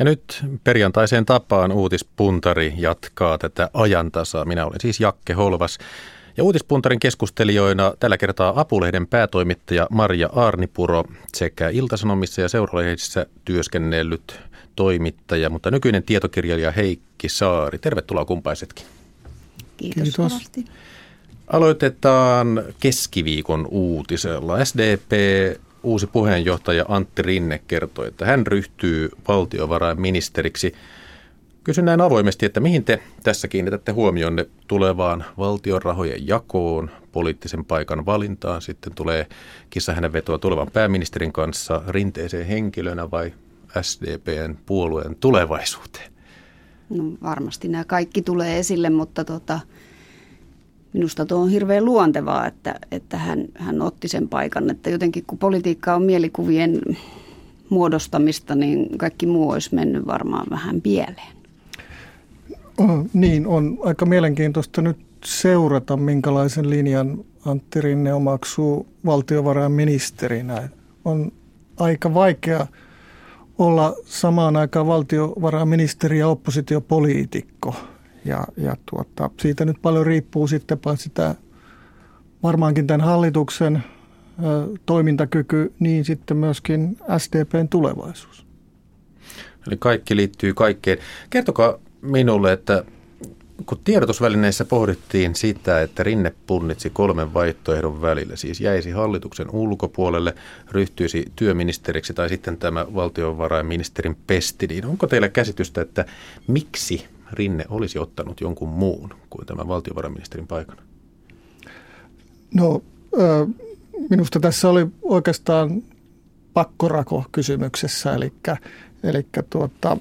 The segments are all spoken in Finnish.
Ja nyt perjantaiseen tapaan uutispuntari jatkaa tätä ajantasaa. Minä olen siis Jakke Holvas. Ja uutispuntarin keskustelijoina tällä kertaa Apulehden päätoimittaja Marja Arnipuro sekä Iltasanomissa ja Seuralehdissä työskennellyt toimittaja, mutta nykyinen tietokirjailija Heikki Saari. Tervetuloa kumpaisetkin. Kiitos, Kiitos. Aloitetaan keskiviikon uutisella. SDP uusi puheenjohtaja Antti Rinne kertoi, että hän ryhtyy valtiovarainministeriksi. Kysyn näin avoimesti, että mihin te tässä kiinnitätte huomionne tulevaan valtion rahojen jakoon, poliittisen paikan valintaan, sitten tulee kissa hänen vetoa tulevan pääministerin kanssa rinteeseen henkilönä vai SDPn puolueen tulevaisuuteen? No varmasti nämä kaikki tulee esille, mutta tota, minusta tuo on hirveän luontevaa, että, että hän, hän otti sen paikan. Että jotenkin kun politiikka on mielikuvien muodostamista, niin kaikki muu olisi mennyt varmaan vähän pieleen. Oh, niin, on aika mielenkiintoista nyt seurata, minkälaisen linjan Antti Rinne omaksuu valtiovarainministerinä. On aika vaikea olla samaan aikaan valtiovarainministeri ja oppositiopoliitikko – ja, ja tuota, siitä nyt paljon riippuu sitten paitsi tämä varmaankin tämän hallituksen ö, toimintakyky, niin sitten myöskin SDPn tulevaisuus. Eli kaikki liittyy kaikkeen. Kertokaa minulle, että kun tiedotusvälineissä pohdittiin sitä, että Rinne punnitsi kolmen vaihtoehdon välillä, siis jäisi hallituksen ulkopuolelle, ryhtyisi työministeriksi tai sitten tämä valtiovarainministerin pesti, niin onko teillä käsitystä, että miksi Rinne olisi ottanut jonkun muun kuin tämän valtiovarainministerin paikan? No minusta tässä oli oikeastaan pakkorako kysymyksessä, eli, eli tuota,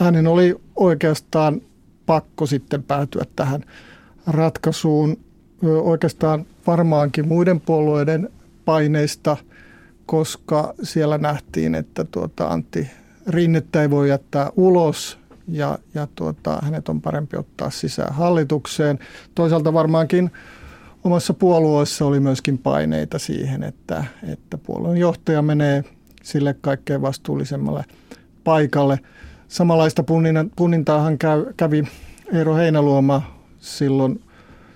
hänen oli oikeastaan pakko sitten päätyä tähän ratkaisuun oikeastaan varmaankin muiden puolueiden paineista, koska siellä nähtiin, että tuota Antti Rinnettä ei voi jättää ulos ja, ja tuota, hänet on parempi ottaa sisään hallitukseen. Toisaalta varmaankin omassa puolueessa oli myöskin paineita siihen, että, että puolueen johtaja menee sille kaikkein vastuullisemmalle paikalle. Samanlaista punnintaahan kävi Eero Heinaluoma silloin,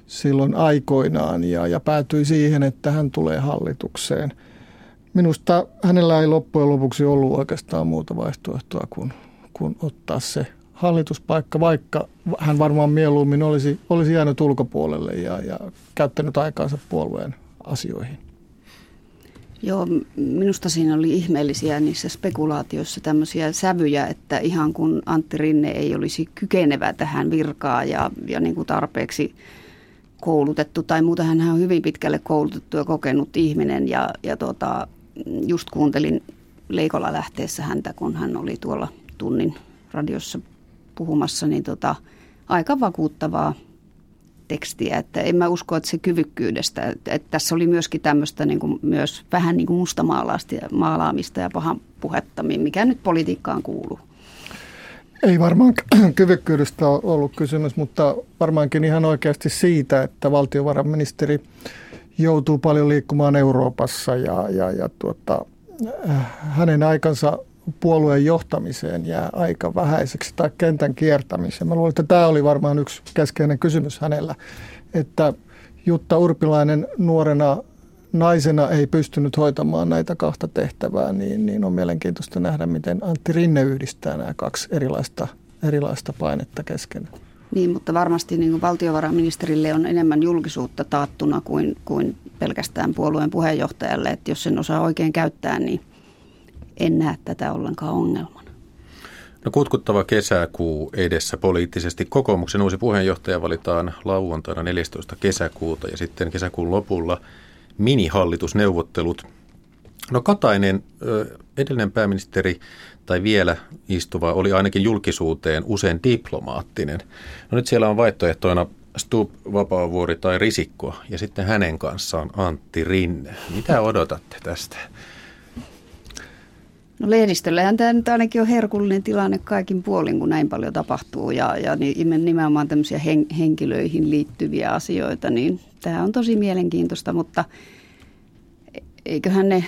silloin aikoinaan ja, ja päätyi siihen, että hän tulee hallitukseen. Minusta hänellä ei loppujen lopuksi ollut oikeastaan muuta vaihtoehtoa kuin, kuin ottaa se hallituspaikka, vaikka hän varmaan mieluummin olisi, olisi jäänyt ulkopuolelle ja, ja käyttänyt aikaansa puolueen asioihin. Joo, minusta siinä oli ihmeellisiä niissä spekulaatioissa tämmöisiä sävyjä, että ihan kun Antti Rinne ei olisi kykenevä tähän virkaan ja, ja niin kuin tarpeeksi koulutettu tai muuta, hän on hyvin pitkälle koulutettu ja kokenut ihminen ja, ja tota, just kuuntelin Leikolla lähteessä häntä, kun hän oli tuolla tunnin radiossa puhumassa, niin tota, aika vakuuttavaa tekstiä. Että en mä usko, että se kyvykkyydestä, että tässä oli myöskin tämmöistä niin kuin myös vähän niin kuin mustamaalaamista ja pahan puhetta, mikä nyt politiikkaan kuuluu. Ei varmaan kyvykkyydestä ollut kysymys, mutta varmaankin ihan oikeasti siitä, että valtiovarainministeri joutuu paljon liikkumaan Euroopassa ja, ja, ja tuota, äh, hänen aikansa puolueen johtamiseen jää aika vähäiseksi tai kentän kiertämiseen. Mä luulen, että tämä oli varmaan yksi keskeinen kysymys hänellä, että Jutta Urpilainen nuorena naisena ei pystynyt hoitamaan näitä kahta tehtävää, niin, niin on mielenkiintoista nähdä, miten Antti Rinne yhdistää nämä kaksi erilaista, erilaista painetta keskenään. Niin, mutta varmasti niin kuin valtiovarainministerille on enemmän julkisuutta taattuna kuin, kuin pelkästään puolueen puheenjohtajalle, että jos sen osaa oikein käyttää, niin en näe tätä ollenkaan ongelmana. No kutkuttava kesäkuu edessä poliittisesti. Kokoomuksen uusi puheenjohtaja valitaan lauantaina 14. kesäkuuta ja sitten kesäkuun lopulla minihallitusneuvottelut. No Katainen, edellinen pääministeri tai vielä istuva, oli ainakin julkisuuteen usein diplomaattinen. No nyt siellä on vaihtoehtoina Stub, Vapaavuori tai Risikko ja sitten hänen kanssaan Antti Rinne. Mitä odotatte tästä? No lehdistöllähän tämä nyt ainakin on herkullinen tilanne kaikin puolin, kun näin paljon tapahtuu ja, ja nimenomaan tämmöisiä hen, henkilöihin liittyviä asioita, niin tämä on tosi mielenkiintoista, mutta eiköhän ne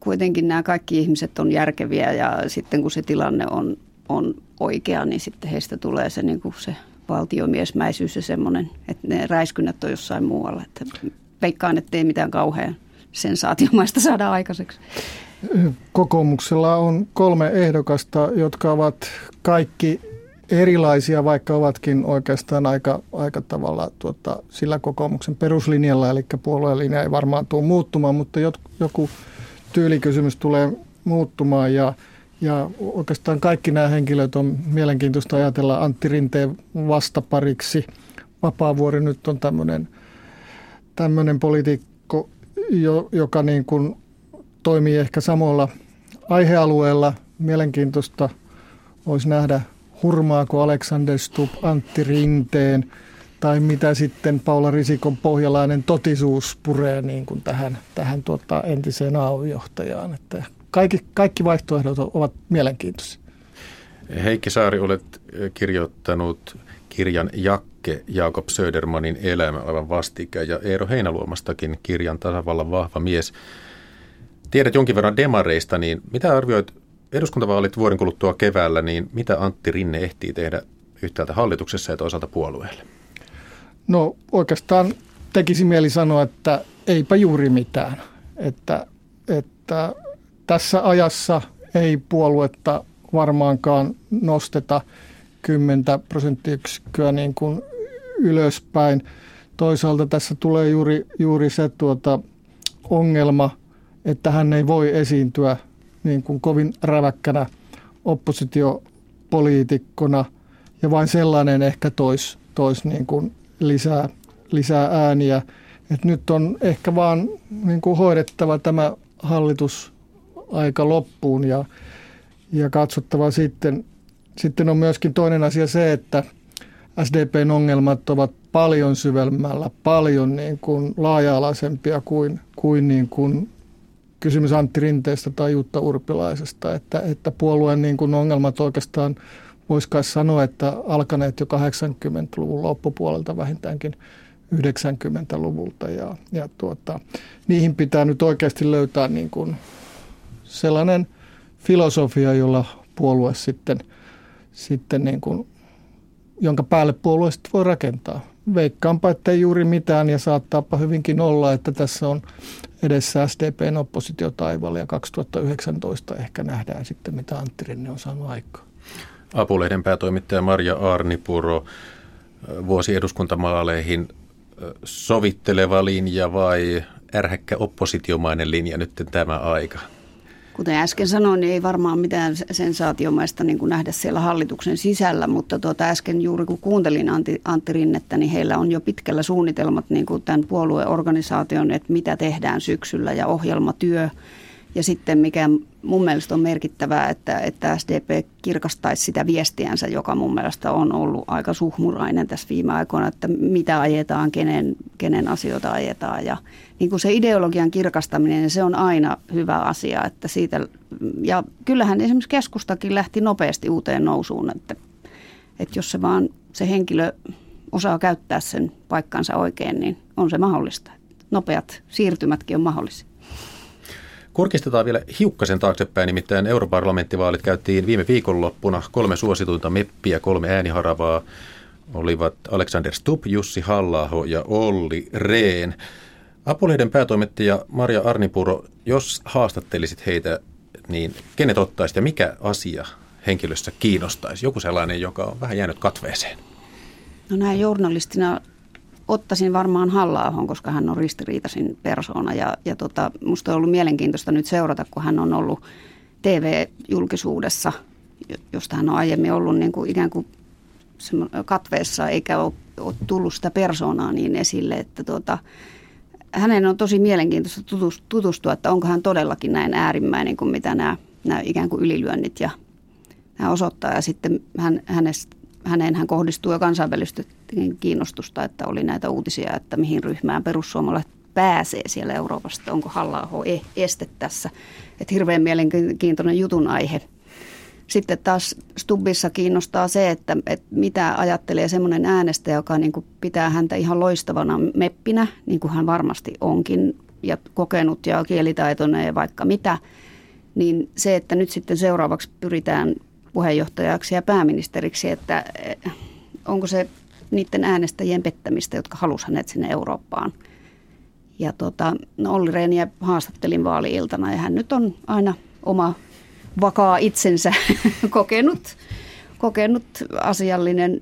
kuitenkin nämä kaikki ihmiset on järkeviä ja sitten kun se tilanne on, on oikea, niin sitten heistä tulee se, niin kuin se valtiomiesmäisyys ja semmoinen, että ne räiskynnät on jossain muualla. Että veikkaan, että ei mitään kauhean sensaatiomaista saada aikaiseksi. Kokoomuksella on kolme ehdokasta, jotka ovat kaikki erilaisia, vaikka ovatkin oikeastaan aika, aika tavalla tuota, sillä kokoomuksen peruslinjalla, eli puolueen linja ei varmaan tule muuttumaan, mutta joku tyylikysymys tulee muuttumaan ja, ja oikeastaan kaikki nämä henkilöt on mielenkiintoista ajatella Antti Rinteen vastapariksi. Vapaavuori nyt on tämmöinen, tämmöinen poliitikko, jo, joka niin kuin toimii ehkä samoilla aihealueilla. Mielenkiintoista olisi nähdä hurmaako Alexander Stubb Antti Rinteen tai mitä sitten Paula Risikon pohjalainen totisuus puree niin kuin tähän, tähän tuota entiseen AU-johtajaan. Että kaikki, kaikki vaihtoehdot ovat mielenkiintoisia. Heikki Saari, olet kirjoittanut kirjan Jakke Jakob Södermanin elämä aivan vastikään ja Eero Heinaluomastakin kirjan Tasavallan vahva mies. Tiedät jonkin verran demareista, niin mitä arvioit eduskuntavaalit vuoden kuluttua keväällä, niin mitä Antti Rinne ehtii tehdä yhtäältä hallituksessa ja toisaalta puolueelle? No oikeastaan tekisi mieli sanoa, että eipä juuri mitään. Että, että tässä ajassa ei puoluetta varmaankaan nosteta 10 prosenttiyksikköä niin kuin ylöspäin. Toisaalta tässä tulee juuri, juuri se tuota ongelma, että hän ei voi esiintyä niin kuin kovin räväkkänä oppositiopoliitikkona ja vain sellainen ehkä toisi tois niin kuin lisää, lisää ääniä. Et nyt on ehkä vaan niin kuin hoidettava tämä hallitus aika loppuun ja, ja katsottava sitten. Sitten on myöskin toinen asia se, että SDPn ongelmat ovat paljon syvemmällä, paljon niin kuin laaja-alaisempia kuin, kuin, niin kuin kysymys Antti Rinteestä tai Jutta Urpilaisesta, että, että puolueen niin kuin ongelmat oikeastaan voisi sanoa, että alkaneet jo 80-luvun loppupuolelta vähintäänkin 90-luvulta ja, ja tuota, niihin pitää nyt oikeasti löytää niin kuin sellainen filosofia, jolla puolue sitten, sitten niin kuin, jonka päälle puolue sitten voi rakentaa. Veikkaanpa, että ei juuri mitään ja saattaapa hyvinkin olla, että tässä on edessä SDPn oppositiotaivaalla ja 2019 ehkä nähdään sitten, mitä Antti Rinne on saanut aikaa. Apulehden päätoimittaja Marja Arnipuro, vuosi eduskuntamaaleihin sovitteleva linja vai ärhäkkä oppositiomainen linja nyt tämä aika? Kuten äsken sanoin, niin ei varmaan mitään sensaatiomaista niin kuin nähdä siellä hallituksen sisällä, mutta tuota äsken juuri kun kuuntelin Antti, Antti Rinnettä, niin heillä on jo pitkällä suunnitelmat niin kuin tämän puolueorganisaation, että mitä tehdään syksyllä ja ohjelmatyö. Ja sitten mikä mun mielestä on merkittävää, että, että SDP kirkastaisi sitä viestiänsä, joka mun mielestä on ollut aika suhmurainen tässä viime aikoina, että mitä ajetaan, kenen, kenen asioita ajetaan. Ja niin kuin se ideologian kirkastaminen, niin se on aina hyvä asia. Että siitä, ja kyllähän esimerkiksi keskustakin lähti nopeasti uuteen nousuun, että, että jos se vaan se henkilö osaa käyttää sen paikkansa oikein, niin on se mahdollista. Nopeat siirtymätkin on mahdollisia. Kurkistetaan vielä hiukkasen taaksepäin, nimittäin europarlamenttivaalit käytiin viime viikonloppuna. Kolme suosituinta meppiä, kolme ääniharavaa olivat Alexander Stubb, Jussi Hallaho ja Olli Rehn. Apulehden päätoimittaja Maria Arnipuro, jos haastattelisit heitä, niin kenet ottaisit ja mikä asia henkilössä kiinnostaisi? Joku sellainen, joka on vähän jäänyt katveeseen. No näin journalistina ottaisin varmaan halla koska hän on ristiriitaisin persoona ja, ja tota, musta on ollut mielenkiintoista nyt seurata, kun hän on ollut TV-julkisuudessa, josta hän on aiemmin ollut niin kuin ikään kuin katveessa eikä ole, ole tullut sitä persoonaa niin esille, että tota, hänen on tosi mielenkiintoista tutustua, että onko hän todellakin näin äärimmäinen kuin mitä nämä, nämä ikään kuin ylilyönnit ja nämä osoittaa. Ja sitten hän, hänestä, häneen hän kohdistuu jo kansainvälisesti kiinnostusta, että oli näitä uutisia, että mihin ryhmään perussuomalaiset pääsee siellä Euroopasta, onko halla e- este tässä. Että hirveän mielenkiintoinen jutun aihe. Sitten taas Stubbissa kiinnostaa se, että, että mitä ajattelee semmoinen äänestäjä, joka niin kuin pitää häntä ihan loistavana meppinä, niin kuin hän varmasti onkin ja kokenut ja kielitaitoinen ja vaikka mitä, niin se, että nyt sitten seuraavaksi pyritään puheenjohtajaksi ja pääministeriksi, että eh, onko se niiden äänestäjien pettämistä, jotka halusivat hänet sinne Eurooppaan. Ja tota, no Olli Rehniä haastattelin vaali-iltana ja hän nyt on aina oma vakaa itsensä kokenut, kokenut asiallinen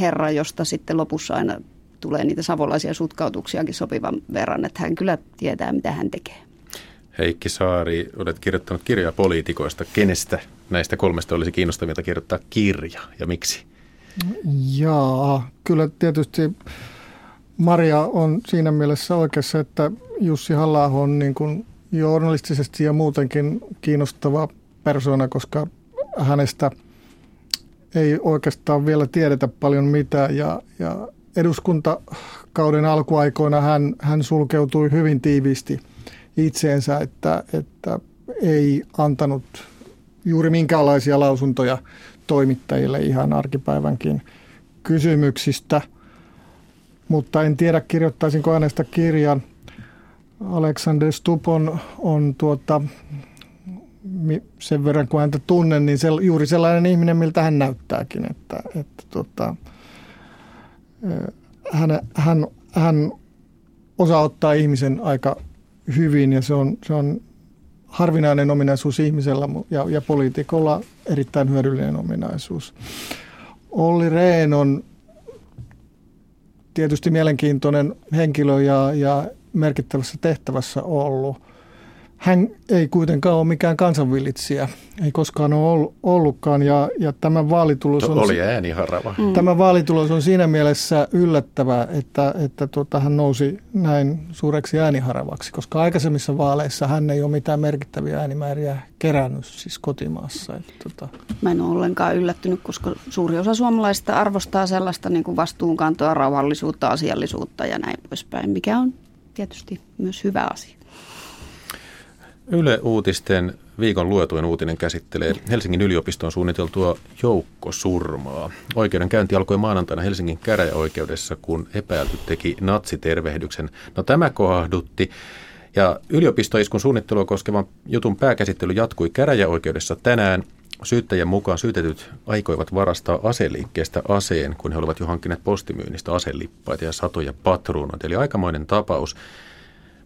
herra, josta sitten lopussa aina tulee niitä savolaisia sutkautuksiakin sopivan verran, että hän kyllä tietää, mitä hän tekee. Heikki Saari, olet kirjoittanut kirjaa poliitikoista. Kenestä näistä kolmesta olisi kiinnostavinta kirjoittaa kirja ja miksi? Jaa, kyllä tietysti Maria on siinä mielessä oikeassa, että Jussi halla on niin kuin journalistisesti ja muutenkin kiinnostava persona, koska hänestä ei oikeastaan vielä tiedetä paljon mitään. Ja, ja eduskuntakauden alkuaikoina hän, hän sulkeutui hyvin tiiviisti itseensä, että, että ei antanut juuri minkäänlaisia lausuntoja toimittajille ihan arkipäivänkin kysymyksistä. Mutta en tiedä, kirjoittaisinko hänestä kirjan. Alexander Stup on, tuota, sen verran kuin häntä tunnen, niin se, juuri sellainen ihminen, miltä hän näyttääkin. Että, että tuota, hän, hän, hän osaa ottaa ihmisen aika hyvin ja se on, se on harvinainen ominaisuus ihmisellä ja, ja poliitikolla erittäin hyödyllinen ominaisuus. Olli Rehn on tietysti mielenkiintoinen henkilö ja, ja merkittävässä tehtävässä ollut – hän ei kuitenkaan ole mikään kansanvillitsijä, ei koskaan ole ollutkaan ja, ja tämä vaalitulos on... Oli harava. Mm. Tämä vaalitulos on siinä mielessä yllättävä, että, että tuota, hän nousi näin suureksi ääniharavaksi, koska aikaisemmissa vaaleissa hän ei ole mitään merkittäviä äänimääriä kerännyt siis kotimaassa. Että, tuota. Mä en ole ollenkaan yllättynyt, koska suuri osa suomalaisista arvostaa sellaista niin kuin vastuunkantoa, rauhallisuutta, asiallisuutta ja näin poispäin, mikä on tietysti myös hyvä asia. Yle Uutisten viikon luetuin uutinen käsittelee Helsingin yliopistoon suunniteltua joukkosurmaa. Oikeudenkäynti alkoi maanantaina Helsingin käräjäoikeudessa, kun epäilty teki natsitervehdyksen. No tämä kohdutti. Ja yliopistoiskun suunnittelua koskevan jutun pääkäsittely jatkui käräjäoikeudessa tänään. Syyttäjän mukaan syytetyt aikoivat varastaa aseliikkeestä aseen, kun he olivat jo hankkineet postimyynnistä aselippaita ja satoja patruunoita. Eli aikamoinen tapaus.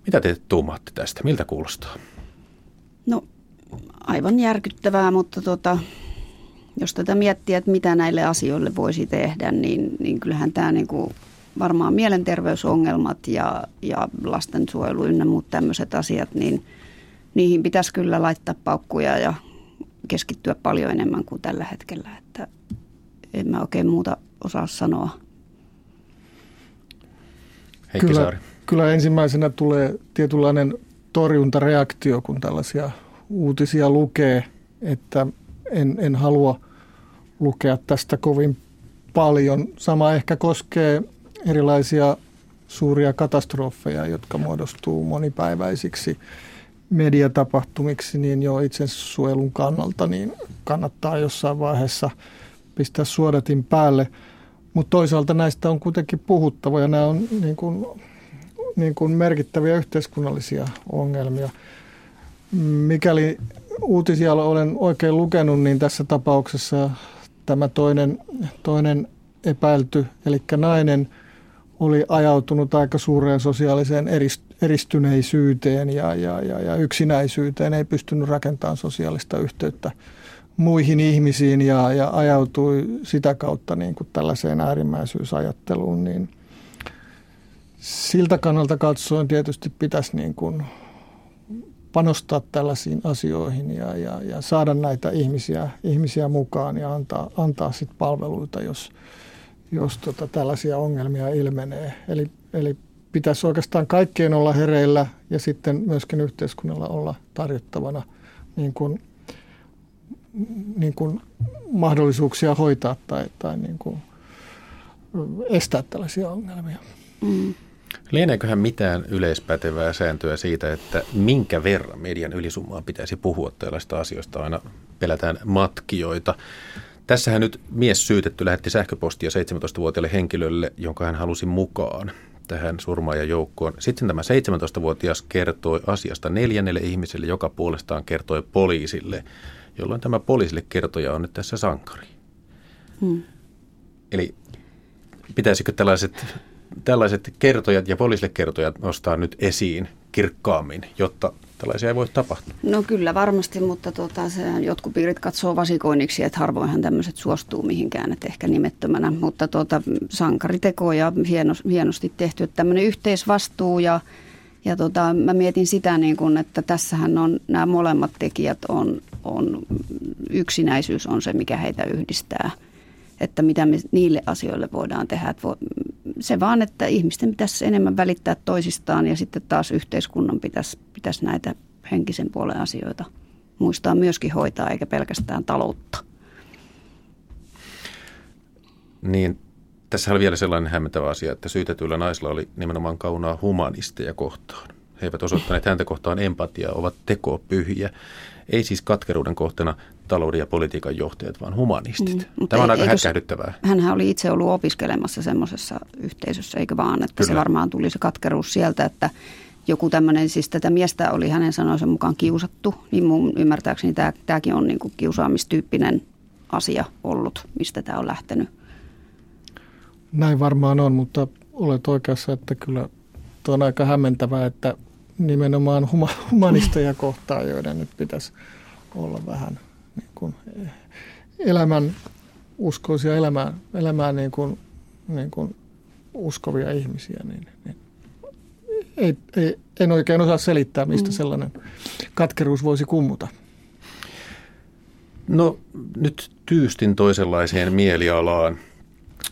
Mitä te tuumaatte tästä? Miltä kuulostaa? No aivan järkyttävää, mutta tota, jos tätä miettii, että mitä näille asioille voisi tehdä, niin, niin kyllähän tämä niin kuin varmaan mielenterveysongelmat ja, ja lastensuojelu ynnä muut tämmöiset asiat, niin niihin pitäisi kyllä laittaa paukkuja ja keskittyä paljon enemmän kuin tällä hetkellä. Että en mä oikein muuta osaa sanoa. Heikki kyllä, Saari. Kyllä ensimmäisenä tulee tietynlainen torjuntareaktio, kun tällaisia uutisia lukee, että en, en halua lukea tästä kovin paljon. Sama ehkä koskee erilaisia suuria katastrofeja, jotka muodostuu monipäiväisiksi mediatapahtumiksi, niin jo itsesuojelun kannalta niin kannattaa jossain vaiheessa pistää suodatin päälle. Mutta toisaalta näistä on kuitenkin puhuttava ja nämä on niin kuin niin kuin merkittäviä yhteiskunnallisia ongelmia. Mikäli uutisia olen oikein lukenut, niin tässä tapauksessa tämä toinen, toinen epäilty, eli nainen, oli ajautunut aika suureen sosiaaliseen eristyneisyyteen ja, ja, ja, ja yksinäisyyteen, ei pystynyt rakentamaan sosiaalista yhteyttä muihin ihmisiin ja, ja ajautui sitä kautta niin kuin tällaiseen äärimmäisyysajatteluun, niin – siltä kannalta katsoen tietysti pitäisi niin kuin panostaa tällaisiin asioihin ja, ja, ja saada näitä ihmisiä, ihmisiä mukaan ja antaa, antaa sit palveluita, jos, jos tota tällaisia ongelmia ilmenee. Eli, eli pitäisi oikeastaan kaikkien olla hereillä ja sitten myöskin yhteiskunnalla olla tarjottavana niin kuin, niin kuin mahdollisuuksia hoitaa tai, tai niin kuin estää tällaisia ongelmia. Mm. Lieneeköhän mitään yleispätevää sääntöä siitä, että minkä verran median ylisummaa pitäisi puhua tällaista asioista? Aina pelätään matkijoita. Tässähän nyt mies syytetty lähetti sähköpostia 17-vuotiaalle henkilölle, jonka hän halusi mukaan. tähän surmaajajoukkoon. Sitten tämä 17-vuotias kertoi asiasta neljännelle ihmiselle, joka puolestaan kertoi poliisille, jolloin tämä poliisille kertoja on nyt tässä sankari. Hmm. Eli pitäisikö tällaiset, tällaiset kertojat ja poliisille kertojat nostaa nyt esiin kirkkaammin, jotta tällaisia ei voi tapahtua? No kyllä varmasti, mutta tota, se, jotkut piirit katsoo vasikoinniksi, että harvoinhan tämmöiset suostuu mihinkään, että ehkä nimettömänä. Mutta tota, sankariteko ja hienos, hienosti tehty, että tämmöinen yhteisvastuu ja ja tota, mä mietin sitä, niin kun, että tässähän on nämä molemmat tekijät, on, on, yksinäisyys on se, mikä heitä yhdistää. Että mitä me niille asioille voidaan tehdä. Että se vaan, että ihmisten pitäisi enemmän välittää toisistaan ja sitten taas yhteiskunnan pitäisi, pitäisi näitä henkisen puolen asioita muistaa myöskin hoitaa, eikä pelkästään taloutta. Niin, tässä oli vielä sellainen hämmentävä asia, että syytetyillä naisilla oli nimenomaan kaunaa humanisteja kohtaan. He eivät osoittaneet häntä kohtaan empatiaa, ovat tekopyhiä. Ei siis katkeruuden kohteena talouden ja politiikan johtajat, vaan humanistit. Mm, Tämä on aika hätkähdyttävää. Hänhän oli itse ollut opiskelemassa semmoisessa yhteisössä, eikö vaan, että Kyllä. se varmaan tuli se katkeruus sieltä, että joku tämmöinen, siis tätä miestä oli hänen sanoisen mukaan kiusattu, niin mun ymmärtääkseni tämä, tämäkin on niin kuin kiusaamistyyppinen asia ollut, mistä tämä on lähtenyt. Näin varmaan on, mutta olet oikeassa, että kyllä tuo on aika hämmentävää, että nimenomaan huma- humanisteja kohtaan, joiden nyt pitäisi olla vähän niin kuin elämän uskoisia elämään, elämään niin kuin, niin kuin uskovia ihmisiä, niin, niin ei, ei, en oikein osaa selittää, mistä mm. sellainen katkeruus voisi kummuta. No nyt tyystin toisenlaiseen mielialaan.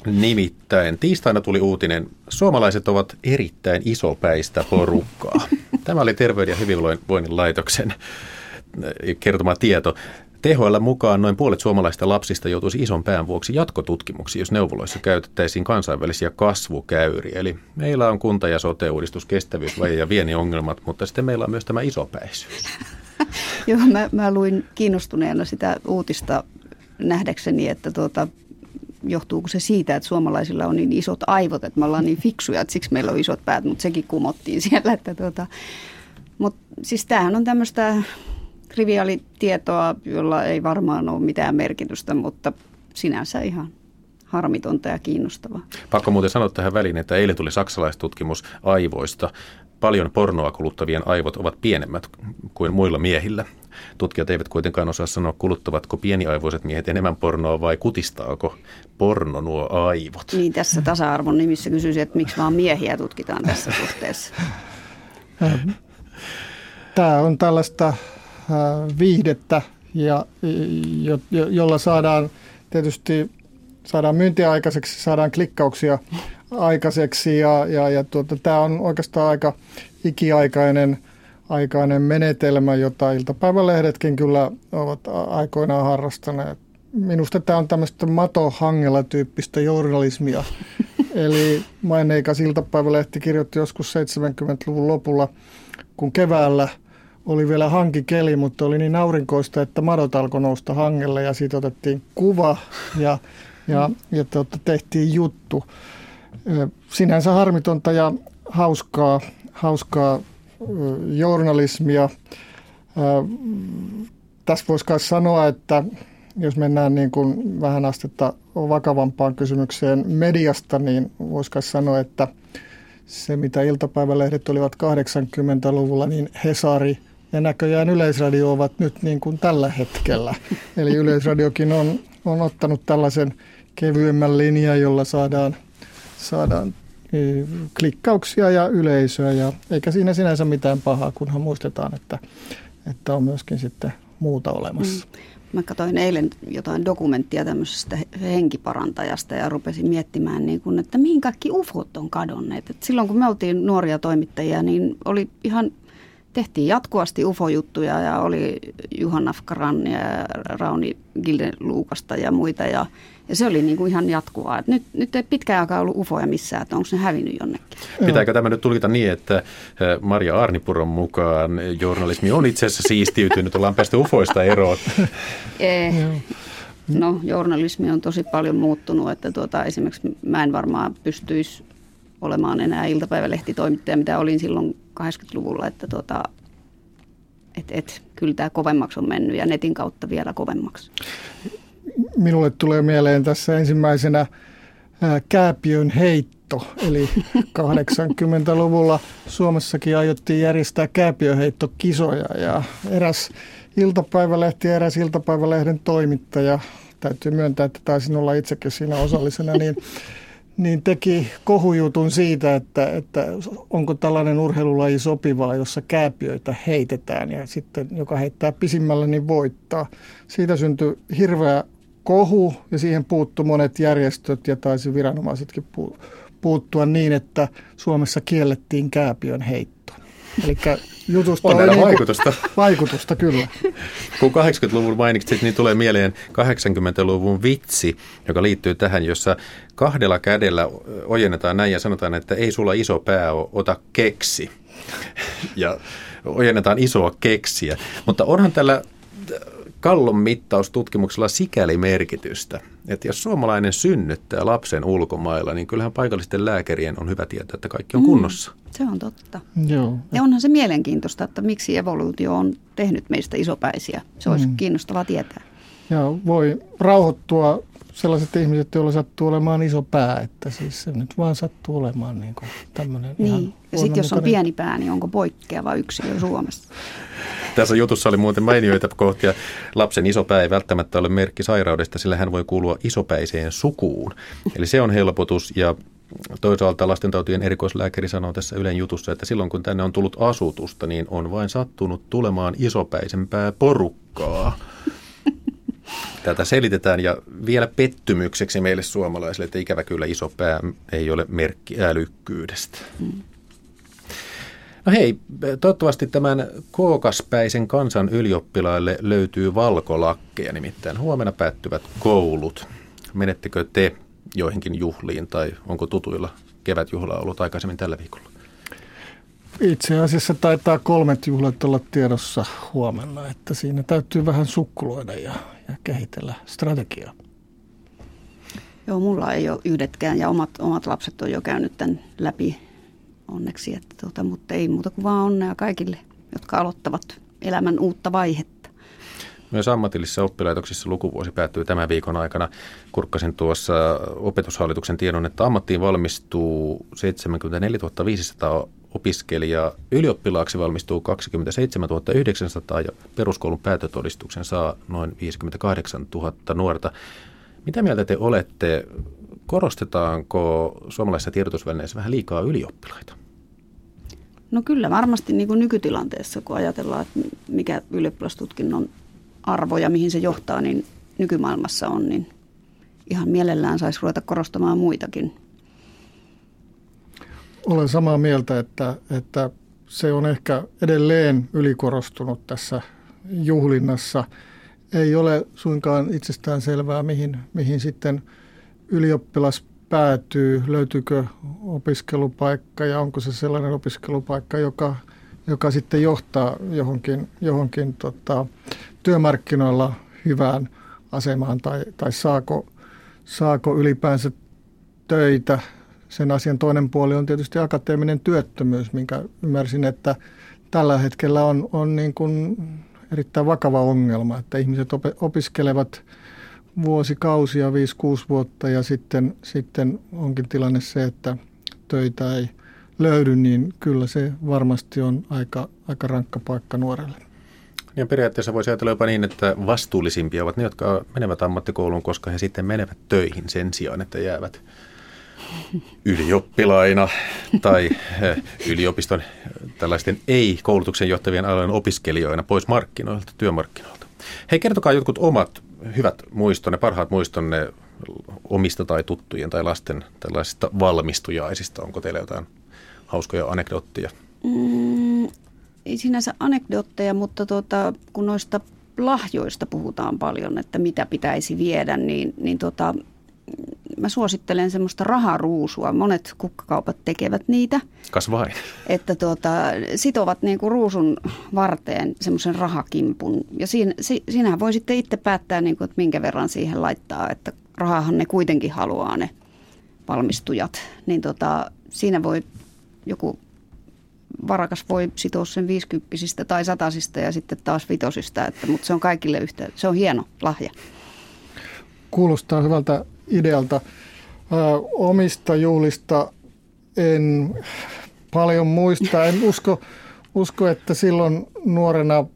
Nimittäin tiistaina tuli uutinen, suomalaiset ovat erittäin isopäistä porukkaa. Tämä oli Terveyden ja hyvinvoinnin laitoksen eh, kertoma tieto. THL mukaan noin puolet suomalaista lapsista joutuisi ison pään vuoksi jatkotutkimuksiin, jos neuvoloissa käytettäisiin kansainvälisiä kasvukäyriä. Eli meillä on kunta- ja sote-uudistus, kestävyysvaje ja ongelmat, mutta sitten meillä on myös tämä isopäisyys. Joo, mä, mä luin kiinnostuneena sitä uutista nähdäkseni, että tuota, johtuuko se siitä, että suomalaisilla on niin isot aivot, että me ollaan niin fiksuja, että siksi meillä on isot päät, mutta sekin kumottiin siellä. Että tuota, mutta siis tämähän on tämmöistä triviaalitietoa, jolla ei varmaan ole mitään merkitystä, mutta sinänsä ihan harmitonta ja kiinnostavaa. Pakko muuten sanoa tähän väliin, että eilen tuli saksalaistutkimus aivoista. Paljon pornoa kuluttavien aivot ovat pienemmät kuin muilla miehillä. Tutkijat eivät kuitenkaan osaa sanoa, kuluttavatko pieniaivoiset miehet enemmän pornoa vai kutistaako porno nuo aivot. Niin tässä tasa-arvon nimissä kysyisin, että miksi vaan miehiä tutkitaan tässä suhteessa. Tämä on tällaista viihdettä, ja, jo, jo, jolla saadaan tietysti saadaan myyntiä aikaiseksi, saadaan klikkauksia aikaiseksi ja, ja, ja tuota, tämä on oikeastaan aika ikiaikainen aikainen menetelmä, jota iltapäivälehdetkin kyllä ovat aikoinaan harrastaneet. Minusta tämä on tämmöistä matohangella tyyppistä journalismia. Eli maineikas iltapäivälehti kirjoitti joskus 70-luvun lopulla, kun keväällä oli vielä hankikeli, mutta oli niin aurinkoista, että madot alkoi nousta hangelle ja siitä otettiin kuva ja, ja, ja tuota, tehtiin juttu. Sinänsä harmitonta ja hauskaa, hauskaa journalismia. Tässä voisi myös sanoa, että jos mennään niin kuin vähän astetta vakavampaan kysymykseen mediasta, niin voisi sanoa, että se mitä iltapäivälehdet olivat 80-luvulla, niin Hesari ja näköjään Yleisradio ovat nyt niin kuin tällä hetkellä. Eli Yleisradiokin on, on ottanut tällaisen kevyemmän linjan, jolla saadaan, saadaan klikkauksia ja yleisöä, ja eikä siinä sinänsä mitään pahaa, kunhan muistetaan, että, että on myöskin sitten muuta olemassa. Mm. Mä katsoin eilen jotain dokumenttia tämmöisestä henkiparantajasta ja rupesin miettimään, niin kun, että mihin kaikki ufot on kadonneet. Et silloin kun me oltiin nuoria toimittajia, niin oli ihan tehtiin jatkuvasti ufojuttuja ja oli Juhan Afkaran ja Rauni Gilden-Luukasta ja muita ja, ja se oli niin kuin ihan jatkuvaa. Et nyt, nyt ei pitkään aikaa ollut ufoja missään, että onko ne hävinnyt jonnekin. Pitääkö tämä nyt tulkita niin, että Maria Arnipuron mukaan journalismi on itse asiassa siistiytynyt, ollaan päästy ufoista eroon? Eh, no journalismi on tosi paljon muuttunut, että tuota, esimerkiksi mä en varmaan pystyisi olemaan enää iltapäivälehtitoimittaja, mitä olin silloin 80-luvulla, että tota, et, et, kyllä tämä kovemmaksi on mennyt ja netin kautta vielä kovemmaksi. Minulle tulee mieleen tässä ensimmäisenä ää, kääpiön heitto, eli 80-luvulla Suomessakin aiottiin järjestää kääpiöheittokisoja ja eräs iltapäivälehti ja eräs iltapäivälehden toimittaja, täytyy myöntää, että taisin olla itsekin siinä osallisena, niin niin teki kohujutun siitä, että, että onko tällainen urheilulaji sopivaa, jossa kääpiöitä heitetään ja sitten joka heittää pisimmällä, niin voittaa. Siitä syntyi hirveä kohu ja siihen puuttu monet järjestöt ja taisi viranomaisetkin puuttua niin, että Suomessa kiellettiin kääpiön heitto. Eli jutusta on niin vaikutusta. Vaikutusta, kyllä. Kun 80-luvun mainitsit, niin tulee mieleen 80-luvun vitsi, joka liittyy tähän, jossa kahdella kädellä ojennetaan näin ja sanotaan, että ei sulla iso pää ole, ota keksi. Ja ojennetaan isoa keksiä. Mutta onhan tällä kallon mittaustutkimuksella sikäli merkitystä, että jos suomalainen synnyttää lapsen ulkomailla, niin kyllähän paikallisten lääkärien on hyvä tietää, että kaikki on mm, kunnossa. Se on totta. Joo. Ja onhan se mielenkiintoista, että miksi evoluutio on tehnyt meistä isopäisiä. Se olisi mm. kiinnostavaa tietää. Ja voi rauhoittua sellaiset ihmiset, joilla sattuu olemaan iso pää, että siis se nyt vaan sattuu olemaan niin kuin tämmöinen Niin, ja sitten jos on pieni pää, niin onko poikkeava yksilö Suomessa? Tässä jutussa oli muuten mainioita kohtia. Lapsen iso pää ei välttämättä ole merkki sairaudesta, sillä hän voi kuulua isopäiseen sukuun. Eli se on helpotus ja Toisaalta lastentautien erikoislääkäri sanoo tässä Ylen jutussa, että silloin kun tänne on tullut asutusta, niin on vain sattunut tulemaan isopäisempää porukkaa. Tätä selitetään ja vielä pettymykseksi meille suomalaisille, että ikävä kyllä iso pää ei ole merkki älykkyydestä. No hei, toivottavasti tämän kookaspäisen kansan ylioppilaille löytyy valkolakkeja, nimittäin huomenna päättyvät koulut. Menettekö te joihinkin juhliin tai onko tutuilla kevätjuhla ollut aikaisemmin tällä viikolla? Itse asiassa taitaa kolmet juhlat olla tiedossa huomenna, että siinä täytyy vähän sukkuloida ja, ja kehitellä strategiaa. Joo, mulla ei ole yhdetkään ja omat, omat lapset on jo käynyt tämän läpi onneksi, että tuota, mutta ei muuta kuin vaan onnea kaikille, jotka aloittavat elämän uutta vaihetta. Myös ammatillisissa oppilaitoksissa lukuvuosi päättyy tämän viikon aikana. Kurkkasin tuossa opetushallituksen tiedon, että ammattiin valmistuu 74 500 opiskelijaa, ylioppilaaksi valmistuu 27 900 ja peruskoulun päätötodistuksen saa noin 58 000 nuorta. Mitä mieltä te olette? Korostetaanko suomalaisessa tiedotusvälineissä vähän liikaa ylioppilaita? No kyllä varmasti niin kuin nykytilanteessa, kun ajatellaan, että mikä ylioppilastutkinnon arvo ja mihin se johtaa, niin nykymaailmassa on, niin ihan mielellään saisi ruveta korostamaan muitakin. Olen samaa mieltä, että, että se on ehkä edelleen ylikorostunut tässä juhlinnassa. Ei ole suinkaan itsestään selvää, mihin, mihin sitten ylioppilas päätyy, löytyykö opiskelupaikka ja onko se sellainen opiskelupaikka, joka, joka sitten johtaa johonkin, johonkin tota, työmarkkinoilla hyvään asemaan tai, tai saako, saako ylipäänsä töitä. Sen asian toinen puoli on tietysti akateeminen työttömyys, minkä ymmärsin, että tällä hetkellä on, on niin kuin erittäin vakava ongelma, että ihmiset opiskelevat vuosikausia, 5-6 vuotta ja sitten, sitten onkin tilanne se, että töitä ei löydy, niin kyllä se varmasti on aika, aika rankka paikka nuorelle. Ja periaatteessa voisi ajatella jopa niin, että vastuullisimpia ovat ne, jotka menevät ammattikouluun, koska he sitten menevät töihin sen sijaan, että jäävät ylioppilaina tai eh, yliopiston tällaisten ei-koulutuksen johtavien alojen opiskelijoina pois markkinoilta, työmarkkinoilta. Hei, kertokaa jotkut omat hyvät muistonne, parhaat muistonne omista tai tuttujen tai lasten tällaisista valmistujaisista. Onko teillä jotain hauskoja anekdootteja? Mm, ei sinänsä anekdootteja, mutta tuota, kun noista lahjoista puhutaan paljon, että mitä pitäisi viedä, niin, niin tuota, mä suosittelen semmoista raharuusua. Monet kukkakaupat tekevät niitä. Kas vain. Että tuota, sitovat niin kuin ruusun varteen semmoisen rahakimpun. Ja siinä, si, siinähän voi sitten itse päättää, niin kuin, että minkä verran siihen laittaa. Että rahahan ne kuitenkin haluaa ne valmistujat. Niin tota, siinä voi joku varakas voi sitoa sen viisikymppisistä tai satasista ja sitten taas vitosista, että, mutta se on kaikille yhtä, se on hieno lahja. Kuulostaa hyvältä idealta. Omista juhlista en paljon muista. En usko, usko, että silloin nuorena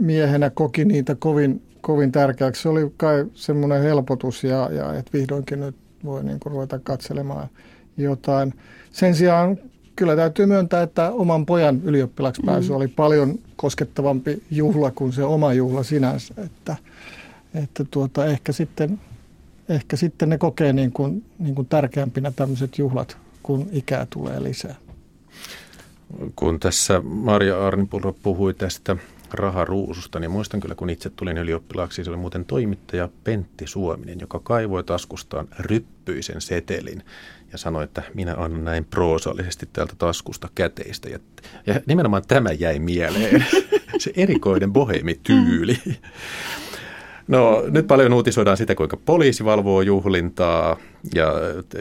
miehenä koki niitä kovin, kovin tärkeäksi. Se oli kai semmoinen helpotus ja, ja että vihdoinkin nyt voi niin kuin ruveta katselemaan jotain. Sen sijaan kyllä täytyy myöntää, että oman pojan ylioppilaksi pääsy mm. oli paljon koskettavampi juhla kuin se oma juhla sinänsä. Että, että tuota, ehkä, sitten, ehkä sitten ne kokee niin kuin, niin kuin tärkeämpinä tämmöiset juhlat, kun ikää tulee lisää. Kun tässä Maria Arnipulro puhui tästä raharuususta, niin muistan kyllä, kun itse tulin ylioppilaaksi, se oli muuten toimittaja Pentti Suominen, joka kaivoi taskustaan ryppyisen setelin ja sanoi, että minä annan näin proosallisesti täältä taskusta käteistä. Ja, ja nimenomaan tämä jäi mieleen, se erikoinen boheemityyli. No nyt paljon uutisoidaan sitä, kuinka poliisi valvoo juhlintaa ja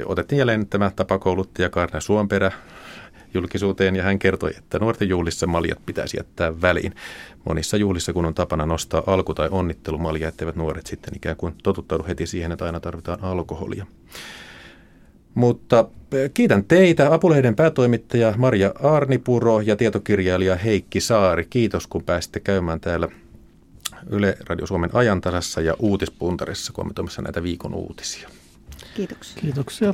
otettiin jälleen tämä tapakouluttaja Karna Suomperä julkisuuteen ja hän kertoi, että nuorten juhlissa maljat pitäisi jättää väliin. Monissa juhlissa, kun on tapana nostaa alku- tai onnittelumalja, etteivät nuoret sitten ikään kuin totuttaudu heti siihen, että aina tarvitaan alkoholia. Mutta eh, kiitän teitä, Apulehden päätoimittaja Maria Arnipuro ja tietokirjailija Heikki Saari. Kiitos, kun pääsitte käymään täällä Yle Radio Suomen ajantasassa ja uutispuntarissa kommentoimassa näitä viikon uutisia. Kiitoksia. Kiitoksia.